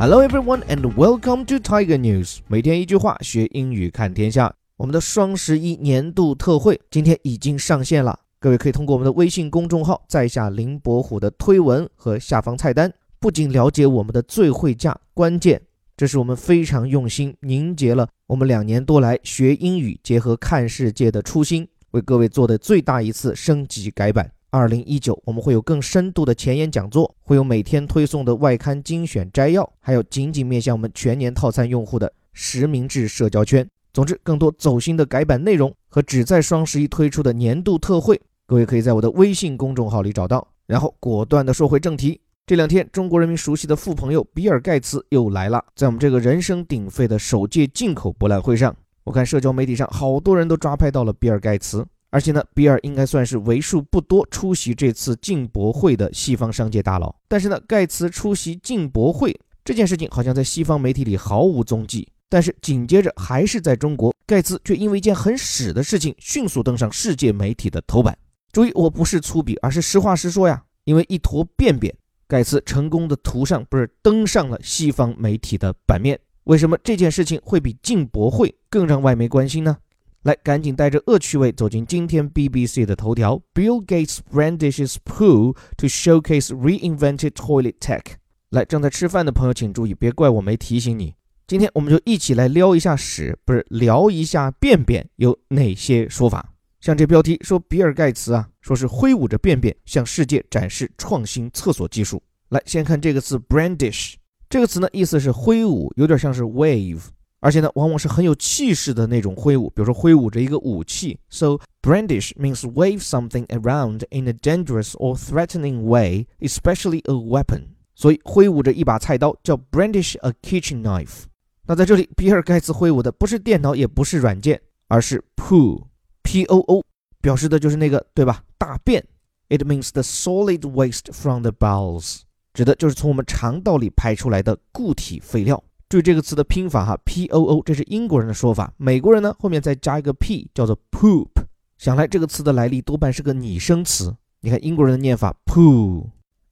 Hello everyone and welcome to Tiger News。每天一句话，学英语看天下。我们的双十一年度特惠今天已经上线了，各位可以通过我们的微信公众号在下林伯虎的推文和下方菜单，不仅了解我们的最惠价，关键这是我们非常用心凝结了我们两年多来学英语结合看世界的初心，为各位做的最大一次升级改版。二零一九，我们会有更深度的前沿讲座，会有每天推送的外刊精选摘要，还有仅仅面向我们全年套餐用户的实名制社交圈。总之，更多走心的改版内容和只在双十一推出的年度特惠，各位可以在我的微信公众号里找到。然后果断的说回正题，这两天中国人民熟悉的富朋友比尔盖茨又来了，在我们这个人声鼎沸的首届进口博览会上，我看社交媒体上好多人都抓拍到了比尔盖茨。而且呢，比尔应该算是为数不多出席这次进博会的西方商界大佬。但是呢，盖茨出席进博会这件事情好像在西方媒体里毫无踪迹。但是紧接着还是在中国，盖茨却因为一件很屎的事情迅速登上世界媒体的头版。注意，我不是粗鄙，而是实话实说呀。因为一坨便便，盖茨成功的涂上不是登上了西方媒体的版面。为什么这件事情会比进博会更让外媒关心呢？来，赶紧带着恶趣味走进今天 BBC 的头条：Bill Gates brandishes poo to showcase reinvented toilet tech。来，正在吃饭的朋友请注意，别怪我没提醒你。今天我们就一起来撩一下屎，不是聊一下便便有哪些说法。像这标题说，比尔盖茨啊，说是挥舞着便便向世界展示创新厕所技术。来，先看这个词 brandish，这个词呢，意思是挥舞，有点像是 wave。而且呢，往往是很有气势的那种挥舞，比如说挥舞着一个武器。So brandish means wave something around in a dangerous or threatening way, especially a weapon。所以挥舞着一把菜刀叫 brandish a kitchen knife。那在这里，比尔盖茨挥舞的不是电脑，也不是软件，而是 poo，p o o，表示的就是那个对吧？大便。It means the solid waste from the bowels，指的就是从我们肠道里排出来的固体废料。注意这个词的拼法哈，p o o，这是英国人的说法。美国人呢，后面再加一个 p，叫做 poop。想来这个词的来历多半是个拟声词。你看英国人的念法 poo，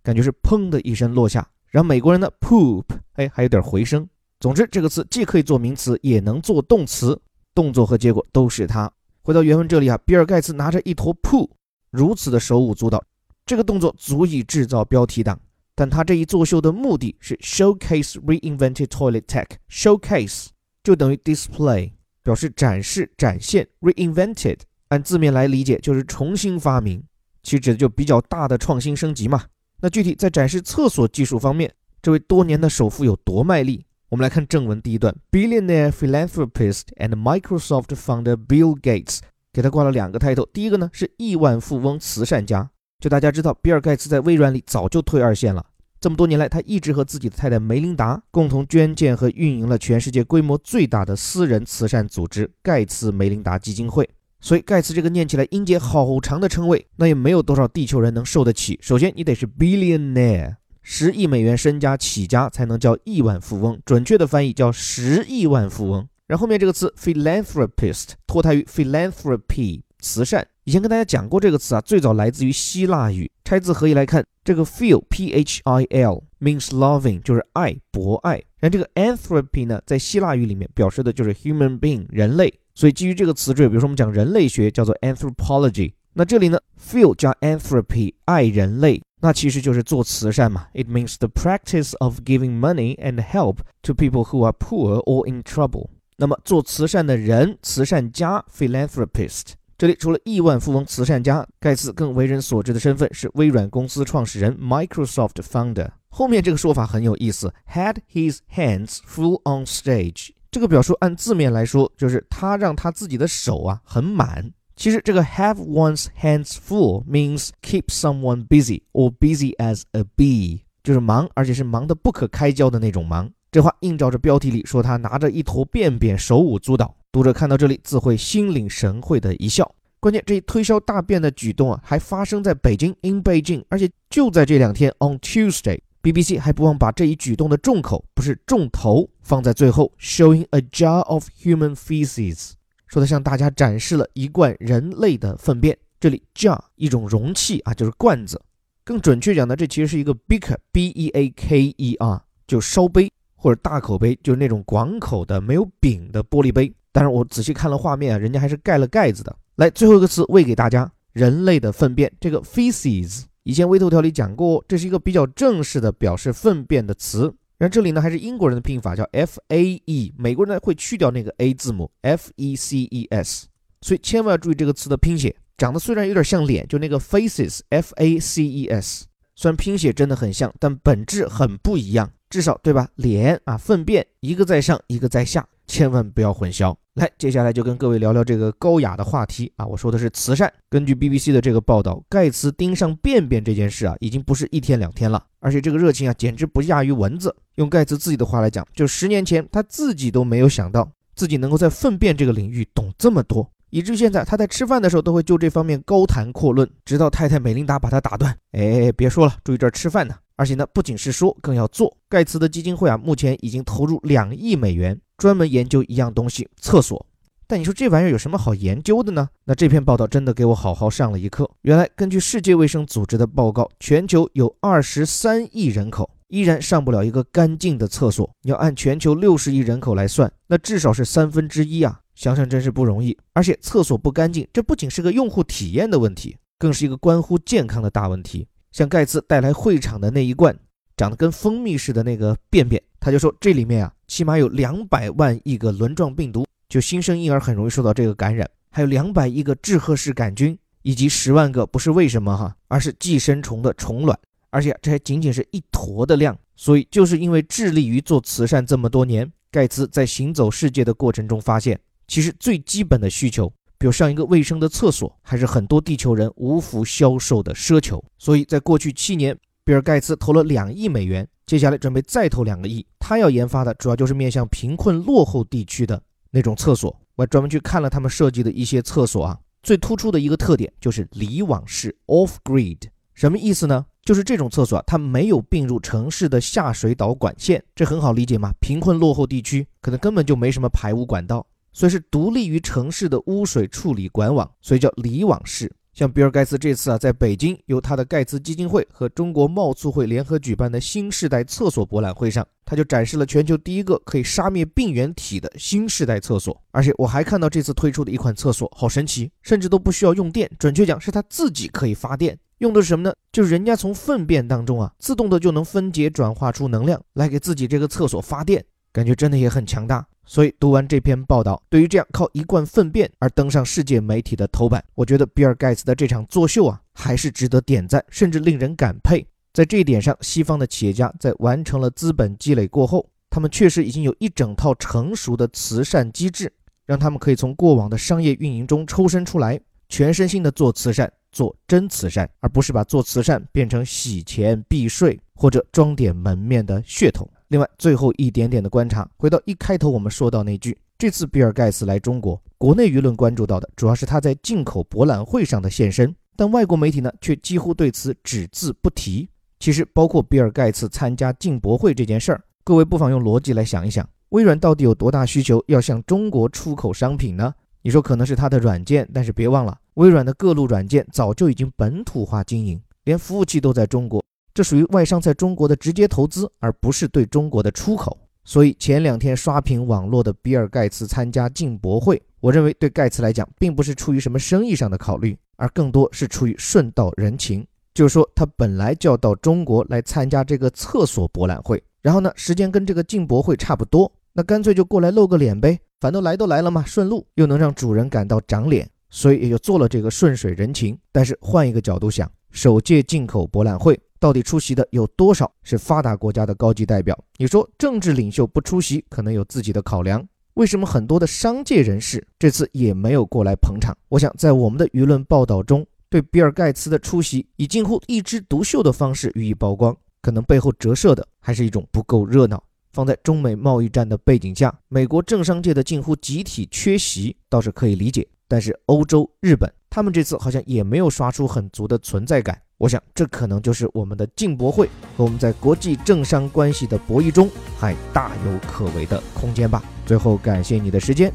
感觉是砰的一声落下，然后美国人呢 poop，哎，还有点回声。总之，这个词既可以做名词，也能做动词，动作和结果都是它。回到原文这里啊，比尔盖茨拿着一坨 poo，如此的手舞足蹈，这个动作足以制造标题党。但他这一作秀的目的是 showcase reinvented toilet tech。showcase 就等于 display，表示展示、展现。reinvented 按字面来理解就是重新发明，其实指的就比较大的创新升级嘛。那具体在展示厕所技术方面，这位多年的首富有多卖力？我们来看正文第一段：billionaire philanthropist and Microsoft founder Bill Gates，给他挂了两个 title。第一个呢是亿万富翁、慈善家。就大家知道，比尔盖茨在微软里早就退二线了。这么多年来，他一直和自己的太太梅琳达共同捐建和运营了全世界规模最大的私人慈善组织——盖茨梅琳达基金会。所以，盖茨这个念起来音节好长的称谓，那也没有多少地球人能受得起。首先，你得是 billionaire，十亿美元身家起家才能叫亿万富翁，准确的翻译叫十亿万富翁。然后面这个词 philanthropist 脱胎于 philanthropy。慈善，以前跟大家讲过这个词啊，最早来自于希腊语。拆字合意来看，这个 phil p h i l means loving，就是爱，博爱。然后这个 anthropy 呢，在希腊语里面表示的就是 human being，人类。所以基于这个词缀，比如说我们讲人类学叫做 anthropology。那这里呢，phil 加 anthropy，爱人类，那其实就是做慈善嘛。It means the practice of giving money and help to people who are poor or in trouble。那么做慈善的人，慈善家 philanthropist。这里除了亿万富翁、慈善家，盖茨更为人所知的身份是微软公司创始人 Microsoft founder。后面这个说法很有意思，had his hands full on stage。这个表述按字面来说，就是他让他自己的手啊很满。其实这个 have one's hands full means keep someone busy or busy as a bee，就是忙，而且是忙得不可开交的那种忙。这话映照着标题里说他拿着一坨便便手舞足蹈。读者看到这里自会心领神会的一笑。关键这一推销大便的举动啊，还发生在北京 in Beijing，而且就在这两天 on Tuesday，BBC 还不忘把这一举动的重口不是重头放在最后，showing a jar of human feces，说的向大家展示了一罐人类的粪便。这里 jar 一种容器啊，就是罐子。更准确讲呢，这其实是一个 beaker，b e a k e r，就烧杯。或者大口杯，就是那种广口的没有柄的玻璃杯。但是我仔细看了画面啊，人家还是盖了盖子的。来，最后一个词喂给大家：人类的粪便。这个 feces，以前微头条里讲过，这是一个比较正式的表示粪便的词。然后这里呢，还是英国人的拼法，叫 f a e，美国人呢会去掉那个 a 字母 f e c e s，所以千万要注意这个词的拼写。长得虽然有点像脸，就那个 faces f a c e s，虽然拼写真的很像，但本质很不一样，至少对吧？脸啊，粪便一个在上，一个在下，千万不要混淆。来，接下来就跟各位聊聊这个高雅的话题啊，我说的是慈善。根据 BBC 的这个报道，盖茨盯上便便这件事啊，已经不是一天两天了，而且这个热情啊，简直不亚于蚊子。用盖茨自己的话来讲，就十年前他自己都没有想到自己能够在粪便这个领域懂这么多。以至于现在，他在吃饭的时候都会就这方面高谈阔论，直到太太美琳达把他打断：“哎，别说了，注意这儿吃饭呢。”而且呢，不仅是说，更要做。盖茨的基金会啊，目前已经投入两亿美元，专门研究一样东西——厕所。但你说这玩意儿有什么好研究的呢？那这篇报道真的给我好好上了一课。原来，根据世界卫生组织的报告，全球有二十三亿人口依然上不了一个干净的厕所。你要按全球六十亿人口来算，那至少是三分之一啊。想想真是不容易，而且厕所不干净，这不仅是个用户体验的问题，更是一个关乎健康的大问题。像盖茨带来会场的那一罐长得跟蜂蜜似的那个便便，他就说这里面啊，起码有两百万亿个轮状病毒，就新生婴儿很容易受到这个感染，还有两百亿个致贺氏杆菌，以及十万个不是为什么哈，而是寄生虫的虫卵，而且这还仅仅是一坨的量。所以就是因为致力于做慈善这么多年，盖茨在行走世界的过程中发现。其实最基本的需求，比如上一个卫生的厕所，还是很多地球人无福消受的奢求。所以在过去七年，比尔盖茨投了两亿美元，接下来准备再投两个亿。他要研发的主要就是面向贫困落后地区的那种厕所。我专门去看了他们设计的一些厕所啊，最突出的一个特点就是离网式 （off-grid）。什么意思呢？就是这种厕所啊它没有并入城市的下水道管线，这很好理解嘛。贫困落后地区可能根本就没什么排污管道。所以是独立于城市的污水处理管网，所以叫离网式。像比尔盖茨这次啊，在北京由他的盖茨基金会和中国贸促会联合举办的新时代厕所博览会上，他就展示了全球第一个可以杀灭病原体的新时代厕所。而且我还看到这次推出的一款厕所，好神奇，甚至都不需要用电，准确讲是它自己可以发电。用的是什么呢？就是人家从粪便当中啊，自动的就能分解转化出能量来给自己这个厕所发电，感觉真的也很强大。所以读完这篇报道，对于这样靠一罐粪便而登上世界媒体的头版，我觉得比尔盖茨的这场作秀啊，还是值得点赞，甚至令人感佩。在这一点上，西方的企业家在完成了资本积累过后，他们确实已经有一整套成熟的慈善机制，让他们可以从过往的商业运营中抽身出来，全身心的做慈善，做真慈善，而不是把做慈善变成洗钱避税或者装点门面的噱头。另外，最后一点点的观察，回到一开头我们说到那句，这次比尔盖茨来中国，国内舆论关注到的主要是他在进口博览会上的现身，但外国媒体呢却几乎对此只字不提。其实，包括比尔盖茨参加进博会这件事儿，各位不妨用逻辑来想一想，微软到底有多大需求要向中国出口商品呢？你说可能是它的软件，但是别忘了，微软的各路软件早就已经本土化经营，连服务器都在中国。这属于外商在中国的直接投资，而不是对中国的出口。所以前两天刷屏网络的比尔盖茨参加进博会，我认为对盖茨来讲，并不是出于什么生意上的考虑，而更多是出于顺道人情。就是说，他本来就要到中国来参加这个厕所博览会，然后呢，时间跟这个进博会差不多，那干脆就过来露个脸呗，反正来都来了嘛，顺路又能让主人感到长脸，所以也就做了这个顺水人情。但是换一个角度想，首届进口博览会。到底出席的有多少是发达国家的高级代表？你说政治领袖不出席，可能有自己的考量。为什么很多的商界人士这次也没有过来捧场？我想，在我们的舆论报道中，对比尔盖茨的出席以近乎一枝独秀的方式予以曝光，可能背后折射的还是一种不够热闹。放在中美贸易战的背景下，美国政商界的近乎集体缺席倒是可以理解，但是欧洲、日本，他们这次好像也没有刷出很足的存在感。我想，这可能就是我们的进博会和我们在国际政商关系的博弈中还大有可为的空间吧。最后，感谢你的时间。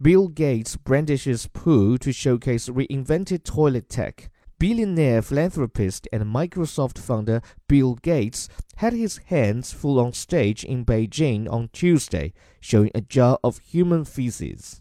Bill Gates brandishes poo to showcase reinvented toilet tech. Billionaire philanthropist and Microsoft founder Bill Gates had his hands full on stage in Beijing on Tuesday, showing a jar of human feces.